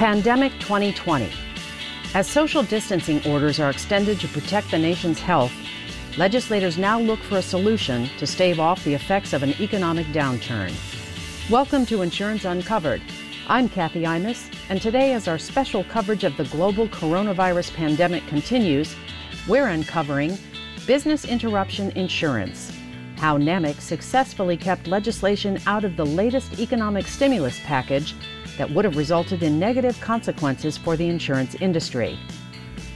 Pandemic 2020. As social distancing orders are extended to protect the nation's health, legislators now look for a solution to stave off the effects of an economic downturn. Welcome to Insurance Uncovered. I'm Kathy Imus, and today, as our special coverage of the global coronavirus pandemic continues, we're uncovering business interruption insurance. How NAMIC successfully kept legislation out of the latest economic stimulus package that would have resulted in negative consequences for the insurance industry.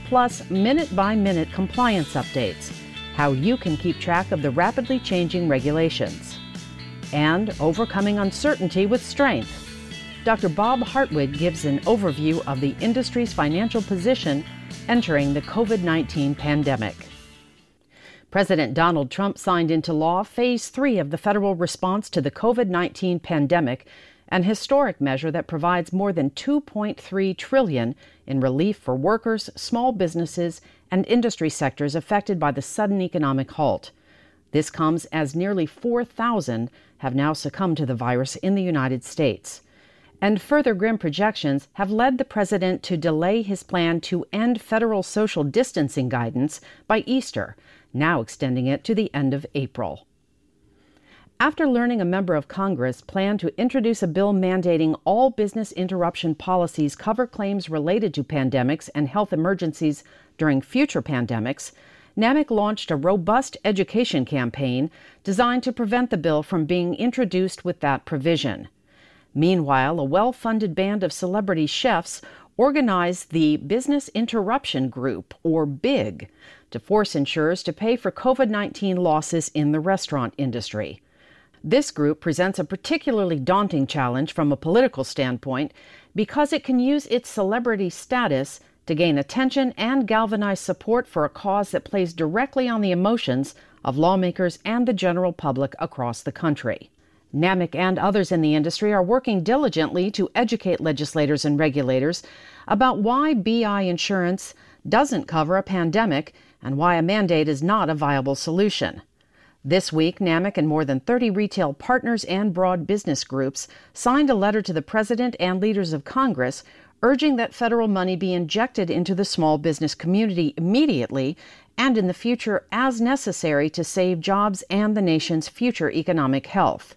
Plus, minute by minute compliance updates, how you can keep track of the rapidly changing regulations. And overcoming uncertainty with strength. Dr. Bob Hartwig gives an overview of the industry's financial position entering the COVID 19 pandemic. President Donald Trump signed into law Phase 3 of the federal response to the COVID 19 pandemic an historic measure that provides more than 2.3 trillion in relief for workers, small businesses, and industry sectors affected by the sudden economic halt. This comes as nearly 4,000 have now succumbed to the virus in the United States. And further grim projections have led the president to delay his plan to end federal social distancing guidance by Easter, now extending it to the end of April. After learning a member of Congress planned to introduce a bill mandating all business interruption policies cover claims related to pandemics and health emergencies during future pandemics, NAMIC launched a robust education campaign designed to prevent the bill from being introduced with that provision. Meanwhile, a well funded band of celebrity chefs organized the Business Interruption Group, or BIG, to force insurers to pay for COVID 19 losses in the restaurant industry. This group presents a particularly daunting challenge from a political standpoint because it can use its celebrity status to gain attention and galvanize support for a cause that plays directly on the emotions of lawmakers and the general public across the country. NAMIC and others in the industry are working diligently to educate legislators and regulators about why BI insurance doesn't cover a pandemic and why a mandate is not a viable solution. This week, NAMIC and more than 30 retail partners and broad business groups signed a letter to the President and leaders of Congress urging that federal money be injected into the small business community immediately and in the future as necessary to save jobs and the nation's future economic health.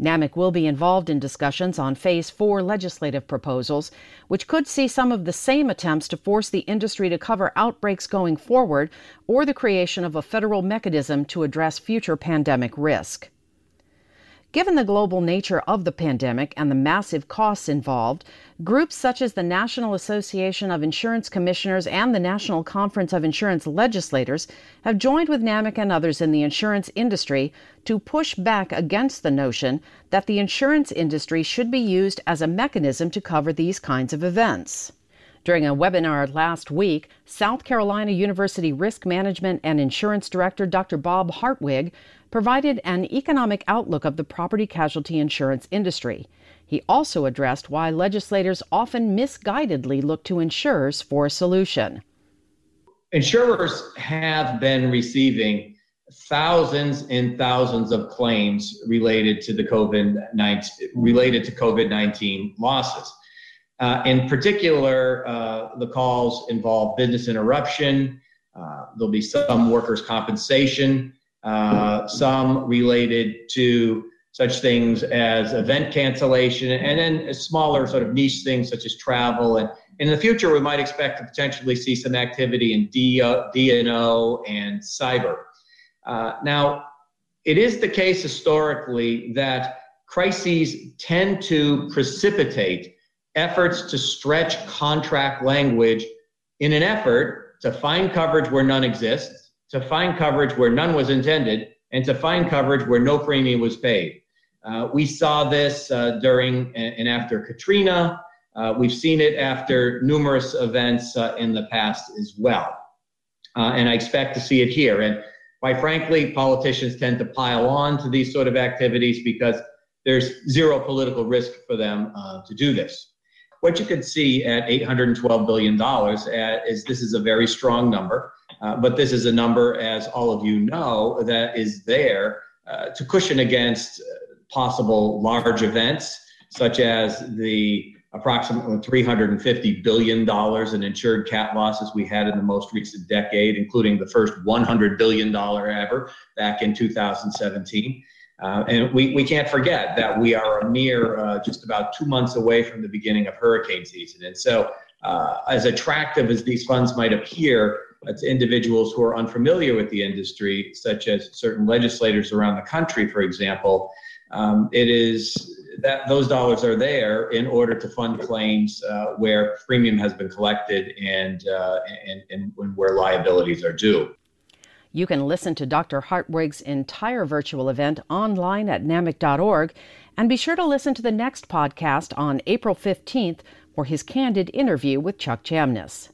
NAMIC will be involved in discussions on Phase 4 legislative proposals, which could see some of the same attempts to force the industry to cover outbreaks going forward or the creation of a federal mechanism to address future pandemic risk. Given the global nature of the pandemic and the massive costs involved, groups such as the National Association of Insurance Commissioners and the National Conference of Insurance Legislators have joined with NAMIC and others in the insurance industry to push back against the notion that the insurance industry should be used as a mechanism to cover these kinds of events. During a webinar last week, South Carolina University Risk Management and Insurance Director Dr. Bob Hartwig provided an economic outlook of the property casualty insurance industry. He also addressed why legislators often misguidedly look to insurers for a solution. Insurers have been receiving thousands and thousands of claims related to the COVID-19 related to COVID-19 losses. Uh, in particular, uh, the calls involve business interruption. Uh, there'll be some workers' compensation, uh, some related to such things as event cancellation, and then smaller sort of niche things such as travel. And in the future, we might expect to potentially see some activity in D&O and cyber. Uh, now, it is the case historically that crises tend to precipitate efforts to stretch contract language in an effort to find coverage where none exists to find coverage where none was intended and to find coverage where no premium was paid. Uh, we saw this uh, during and after Katrina. Uh, we've seen it after numerous events uh, in the past as well. Uh, and I expect to see it here. And quite frankly, politicians tend to pile on to these sort of activities because there's zero political risk for them uh, to do this. What you can see at $812 billion is this is a very strong number. Uh, but this is a number, as all of you know, that is there uh, to cushion against uh, possible large events, such as the approximately $350 billion in insured cat losses we had in the most recent decade, including the first $100 billion ever back in 2017. Uh, and we, we can't forget that we are a mere uh, just about two months away from the beginning of hurricane season. And so, uh, as attractive as these funds might appear to individuals who are unfamiliar with the industry, such as certain legislators around the country, for example, um, it is that those dollars are there in order to fund claims uh, where premium has been collected and, uh, and, and where liabilities are due. You can listen to Dr. Hartwig's entire virtual event online at NAMIC.org and be sure to listen to the next podcast on April 15th for his candid interview with Chuck Chamness.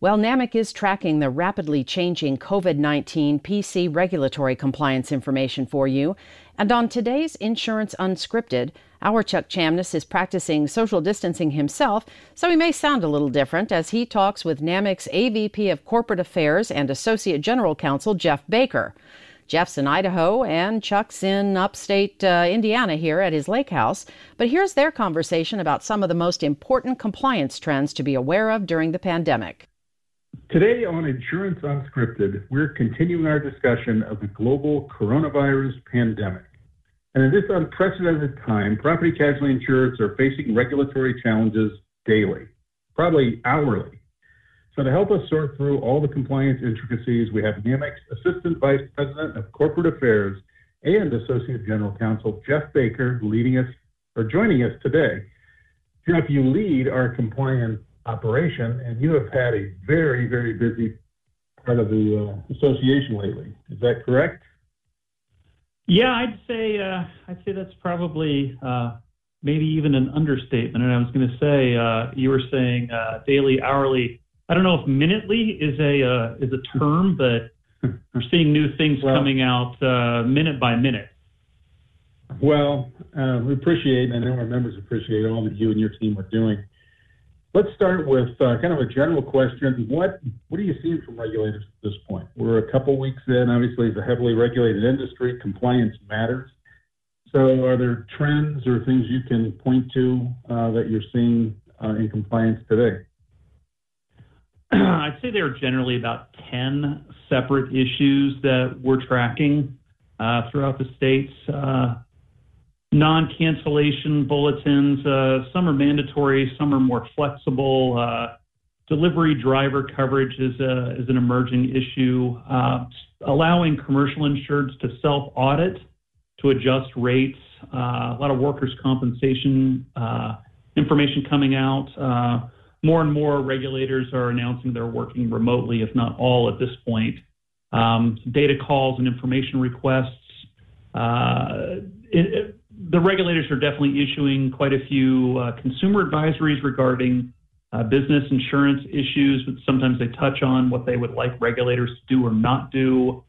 Well, NAMIC is tracking the rapidly changing COVID 19 PC regulatory compliance information for you. And on today's Insurance Unscripted, our Chuck Chamness is practicing social distancing himself, so he may sound a little different as he talks with NAMIC's AVP of Corporate Affairs and Associate General Counsel Jeff Baker. Jeff's in Idaho and Chuck's in upstate uh, Indiana here at his lake house. But here's their conversation about some of the most important compliance trends to be aware of during the pandemic. Today on Insurance Unscripted, we're continuing our discussion of the global coronavirus pandemic. And in this unprecedented time, property casualty insurers are facing regulatory challenges daily, probably hourly. So, to help us sort through all the compliance intricacies, we have NAMIC's Assistant Vice President of Corporate Affairs and Associate General Counsel Jeff Baker leading us or joining us today. Jeff, you lead our compliance operation, and you have had a very, very busy part of the uh, association lately. Is that correct? Yeah, I'd say uh, I'd say that's probably uh, maybe even an understatement. And I was going to say uh, you were saying uh, daily, hourly. I don't know if minutely is a uh, is a term, but we're seeing new things well, coming out minute by minute. Well, we appreciate, and I know our members appreciate all that you and your team are doing. Let's start with uh, kind of a general question. What what are you seeing from regulators at this point? We're a couple weeks in. Obviously, it's a heavily regulated industry. Compliance matters. So, are there trends or things you can point to uh, that you're seeing uh, in compliance today? I'd say there are generally about 10 separate issues that we're tracking uh, throughout the states. Uh, non-cancellation bulletins. Uh, some are mandatory, some are more flexible. Uh, delivery driver coverage is, a, is an emerging issue. Uh, allowing commercial insureds to self-audit to adjust rates. Uh, a lot of workers' compensation uh, information coming out. Uh, more and more regulators are announcing they're working remotely, if not all at this point. Um, data calls and information requests. It, the regulators are definitely issuing quite a few uh, consumer advisories regarding uh, business insurance issues, but sometimes they touch on what they would like regulators to do or not do.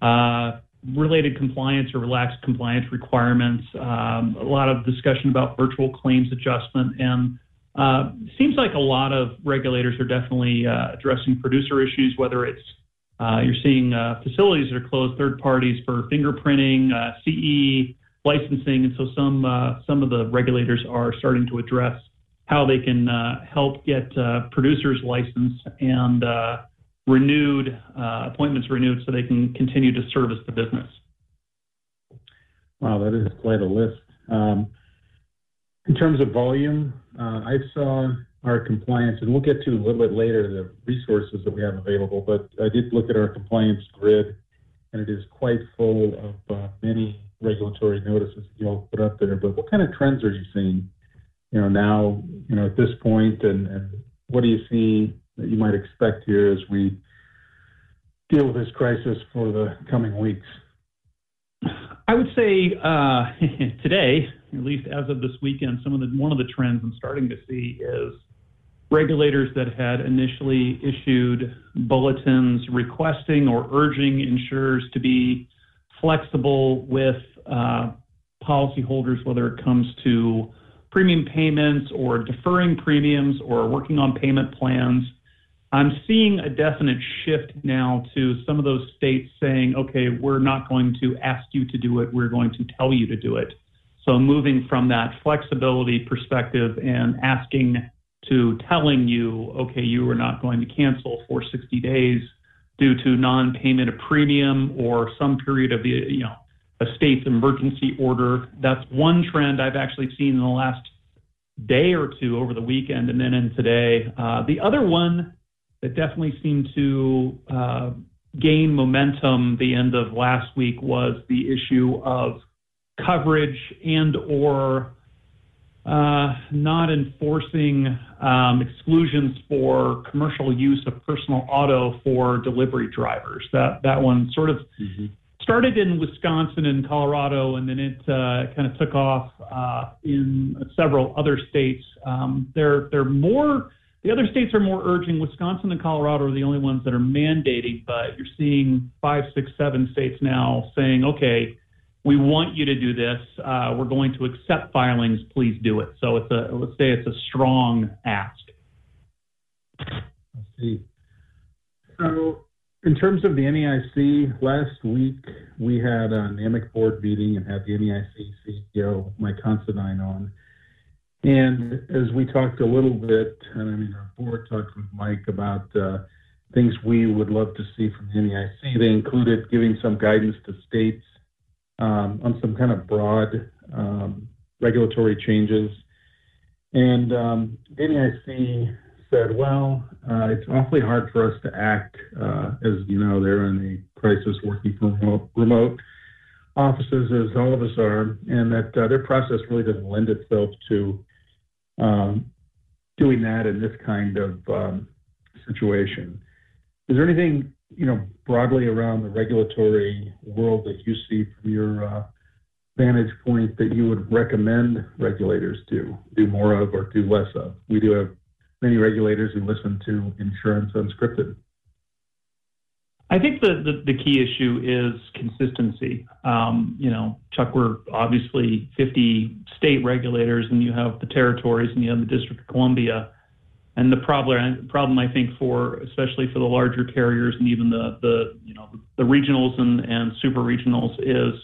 Uh, related compliance or relaxed compliance requirements, um, a lot of discussion about virtual claims adjustment, and uh, seems like a lot of regulators are definitely uh, addressing producer issues, whether it's uh, you're seeing facilities that are closed, third parties for fingerprinting, CE, licensing, and so some uh, some of the regulators are starting to address how they can uh, help get uh, producers licensed and uh, renewed uh, appointments renewed so they can continue to service the business. Wow, that is quite a list. Um, in terms of volume, uh, I saw our compliance, and we'll get to a little bit later the resources that we have available, but I did look at our compliance grid, and it is quite full of many regulatory notices that you all put up there, but what kind of trends are you seeing, you know, now, you know, at this point, and, what do you see that you might expect here as we deal with this crisis for the coming weeks? I would say uh, today, at least as of this weekend, some of the one of the trends I'm starting to see is regulators that had initially issued bulletins requesting or urging insurers to be flexible with uh, policyholders, whether it comes to premium payments or deferring premiums or working on payment plans. I'm seeing a definite shift now to some of those states saying, okay, we're not going to ask you to do it, we're going to tell you to do it. So moving from that flexibility perspective and asking to telling you, okay, you are not going to cancel for 60 days due to non-payment of premium or some period of the, you know, a state's emergency order. That's one trend I've actually seen in the last day or two over the weekend and then in today. Uh, the other one that definitely seemed to uh, gain momentum the end of last week was the issue of coverage and or uh, not enforcing um, exclusions for commercial use of personal auto for delivery drivers. That that one sort of mm-hmm. started in Wisconsin and Colorado, and then it uh, kind of took off uh, in several other states. Um, they're they're more the other states are more urging. Wisconsin and Colorado are the only ones that are mandating, but you're seeing five, six, seven states now saying, okay, we want you to do this. Uh, we're going to accept filings. Please do it. So it's a let's say it's a strong ask. I see. So in terms of the NAIC, last week we had a NAMIC board meeting and had the NAIC CEO Mike Considine on. And as we talked a little bit, and I mean our board talked with Mike about uh, things we would love to see from the NAIC. They included giving some guidance to states on some kind of broad um, regulatory changes. And um, NAIC said, well, uh, it's awfully hard for us to act. Uh, as you know, they're in a crisis working from remote, remote, offices, as all of us are, and that uh, their process really doesn't lend itself to um, doing that in this kind of um, situation. Is there anything you know, broadly around the regulatory world that you see from your uh, vantage point that you would recommend regulators do do more of or do less of? We do have many regulators who listen to insurance unscripted. I think the, the, the key issue is consistency. Um, you know, Chuck, we're obviously 50 state regulators, and you have the territories, and you have the District of Columbia. And the problem, problem I think for especially for the larger carriers and even the the you know the regionals and, and super regionals is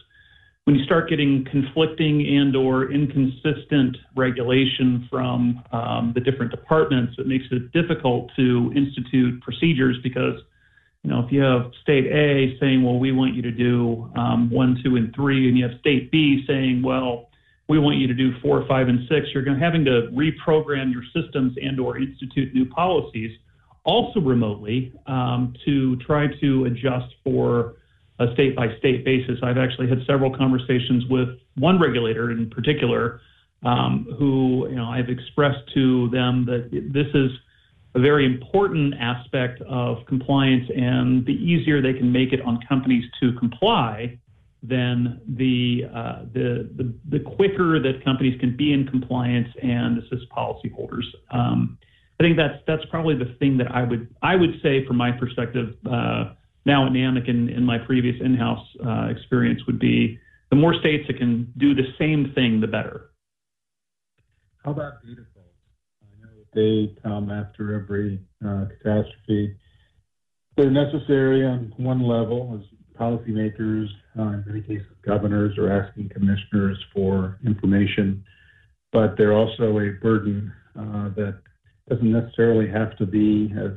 when you start getting conflicting and or inconsistent regulation from um, the different departments, it makes it difficult to institute procedures because you know if you have state A saying, well, we want you to do um, one, two, and three, and you have state B saying, well, we want you to do four, five, and six. You're going to having to reprogram your systems and or institute new policies, also remotely, um, to try to adjust for a state by state basis. I've actually had several conversations with one regulator in particular, um, who you know I've expressed to them that this is a very important aspect of compliance, and the easier they can make it on companies to comply, then the, uh, the, the, the, quicker that companies can be in compliance and assist policyholders. Um, I think that's that's probably the thing that I would I would say from my perspective uh, now at NAMIC and in my previous in-house uh, experience would be the more states that can do the same thing, the better. How about data calls? I know they come after every uh, catastrophe. They're necessary on one level as policymakers, in many cases governors, are asking commissioners for information, but they're also a burden uh, that doesn't necessarily have to be as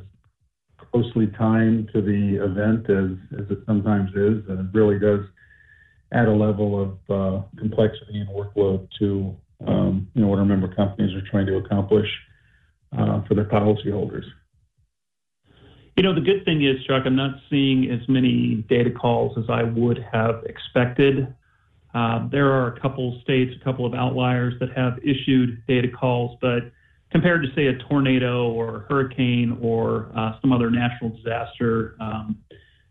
closely timed to the event as, as it sometimes is, and it really does add a level of uh, complexity and workload to um, you know what our member companies are trying to accomplish uh, for their policyholders. You know, the good thing is, Chuck, I'm not seeing as many data calls as I would have expected. Uh, there are a couple states, a couple of outliers that have issued data calls, but compared to, say, a tornado or a hurricane or uh, some other natural disaster, um,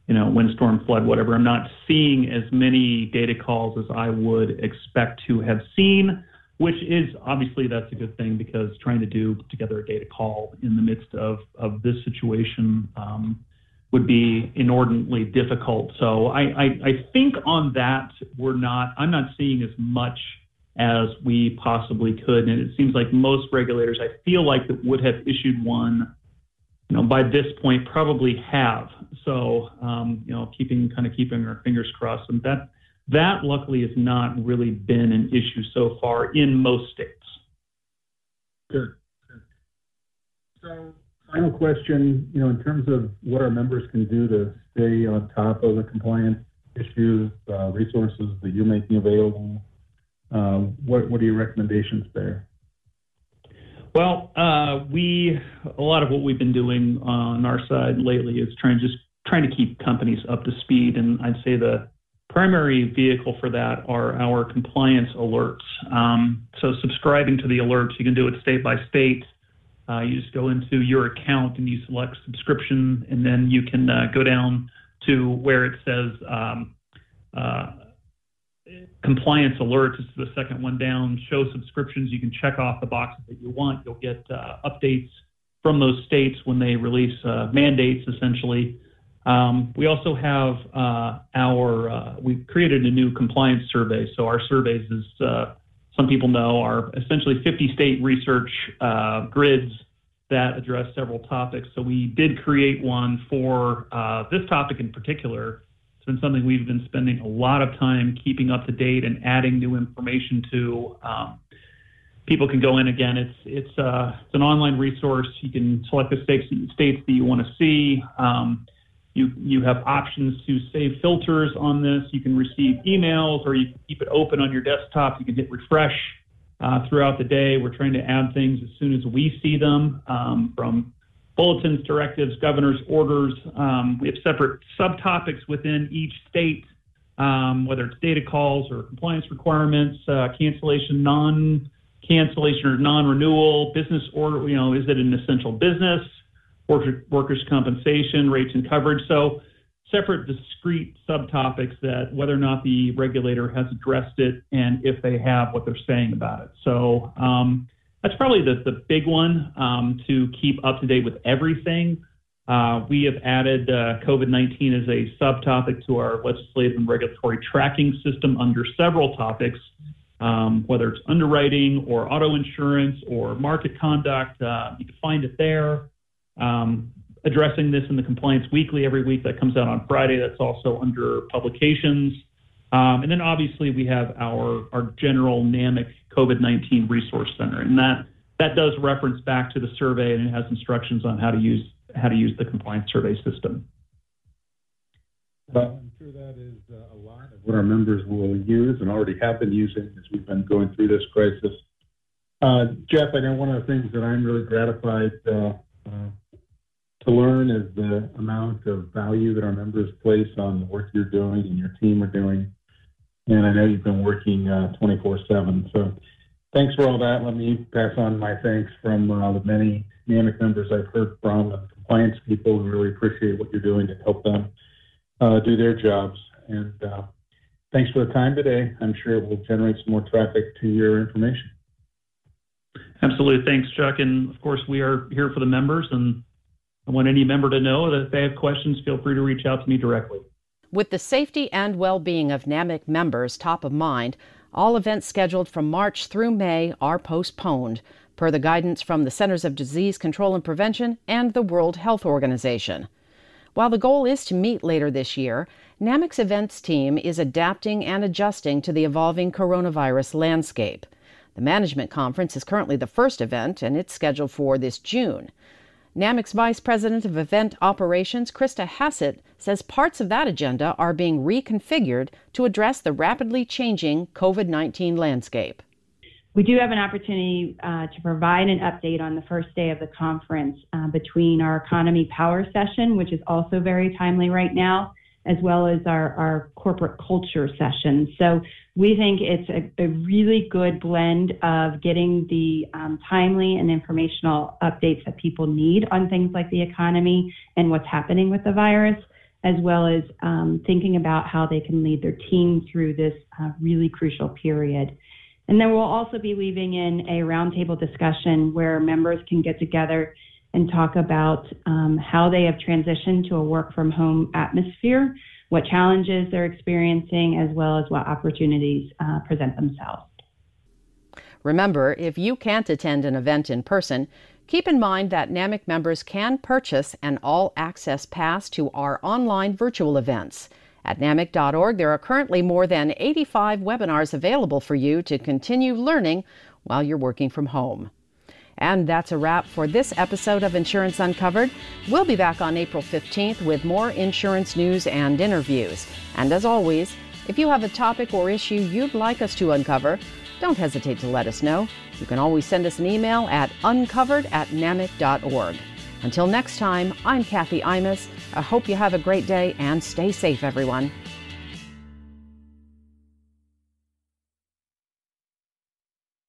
you know, windstorm, flood, whatever, I'm not seeing as many data calls as I would expect to have seen which is obviously that's a good thing because trying to do together a data call in the midst of, of this situation um, would be inordinately difficult. So I, I, I, think on that we're not I'm not seeing as much as we possibly could, and it seems like most regulators I feel like that would have issued one. You know, by this point, probably have. So, um, you know, keeping kind of keeping our fingers crossed, and that that luckily has not really been an issue so far in most states. Good. So, final question, you know, in terms of what our members can do to stay on top of the compliance issues, uh, resources that you're making available, uh, what, what are your recommendations there? Well, uh, we a lot of what we've been doing on our side lately is trying just trying to keep companies up to speed, and I'd say the primary vehicle for that are our compliance alerts. Um, so subscribing to the alerts, you can do it state by state. Uh, you just go into your account and you select subscription, and then you can uh, go down to where it says um, uh, compliance alerts. It's the second one down. Show subscriptions. You can check off the boxes that you want. You'll get uh, updates from those states when they release uh, mandates, essentially. Um, we also have uh, our, uh, we created a new compliance survey. So our surveys, as uh, some people know, are essentially 50 state research uh, grids that address several topics. So we did create one for uh, this topic in particular. It's been something we've been spending a lot of time keeping up to date and adding new information to. Um, people can go in again. It's it's uh, it's an online resource. You can select the states states that you want to see. Um, you, you have options to save filters on this. You can receive emails or you can keep it open on your desktop. You can hit refresh uh, throughout the day. We're trying to add things as soon as we see them um, from bulletins, directives, governor's orders. Um, we have separate subtopics within each state, um, whether it's data calls or compliance requirements, uh, cancellation, non cancellation or non renewal, business order. You know, is it an essential business? Workers' compensation, rates and coverage. So separate discrete subtopics that whether or not the regulator has addressed it and if they have what they're saying about it. So um, that's probably the, the big one um, to keep up to date with everything. Uh, we have added uh, COVID 19 as a subtopic to our legislative and regulatory tracking system under several topics, um, whether it's underwriting or auto insurance or market conduct. Uh, you can find it there um, addressing this in the Compliance Weekly every week that comes out on Friday. That's also under publications. Um, and then obviously we have our, our general NAMIC COVID-19 Resource Center, and that that does reference back to the survey and it has instructions on how to use how to use the compliance survey system. Well, I'm sure that is uh, a lot of what our members will use and already have been using as we've been going through this crisis. Uh, Jeff, I know one of the things that I'm really gratified uh, uh to learn is the amount of value that our members place on the work you're doing and your team are doing. And I know you've been working uh, 24 7. So thanks for all that. Let me pass on my thanks from uh, the many NAMIC members I've heard from and compliance people who really appreciate what you're doing to help them uh, do their jobs. And uh, thanks for the time today. I'm sure it will generate some more traffic to your information. Absolutely. Thanks, Chuck. And of course, we are here for the members and I want any member to know that if they have questions, feel free to reach out to me directly. With the safety and well being of NAMIC members top of mind, all events scheduled from March through May are postponed, per the guidance from the Centers of Disease Control and Prevention and the World Health Organization. While the goal is to meet later this year, NAMIC's events team is adapting and adjusting to the evolving coronavirus landscape. The management conference is currently the first event, and it's scheduled for this June. NAMIC's Vice President of Event Operations, Krista Hassett, says parts of that agenda are being reconfigured to address the rapidly changing COVID 19 landscape. We do have an opportunity uh, to provide an update on the first day of the conference uh, between our economy power session, which is also very timely right now, as well as our, our corporate culture session. So we think it's a, a really good blend of getting the um, timely and informational updates that people need on things like the economy and what's happening with the virus, as well as um, thinking about how they can lead their team through this uh, really crucial period. And then we'll also be weaving in a roundtable discussion where members can get together and talk about um, how they have transitioned to a work from home atmosphere what challenges they're experiencing, as well as what opportunities uh, present themselves. Remember, if you can't attend an event in person, keep in mind that NAMIC members can purchase an all access pass to our online virtual events. At NAMIC.org, there are currently more than 85 webinars available for you to continue learning while you're working from home. And that's a wrap for this episode of Insurance Uncovered. We'll be back on April 15th with more insurance news and interviews. And as always, if you have a topic or issue you'd like us to uncover, don't hesitate to let us know. You can always send us an email at uncovered at namic.org. Until next time, I'm Kathy Imus. I hope you have a great day and stay safe, everyone.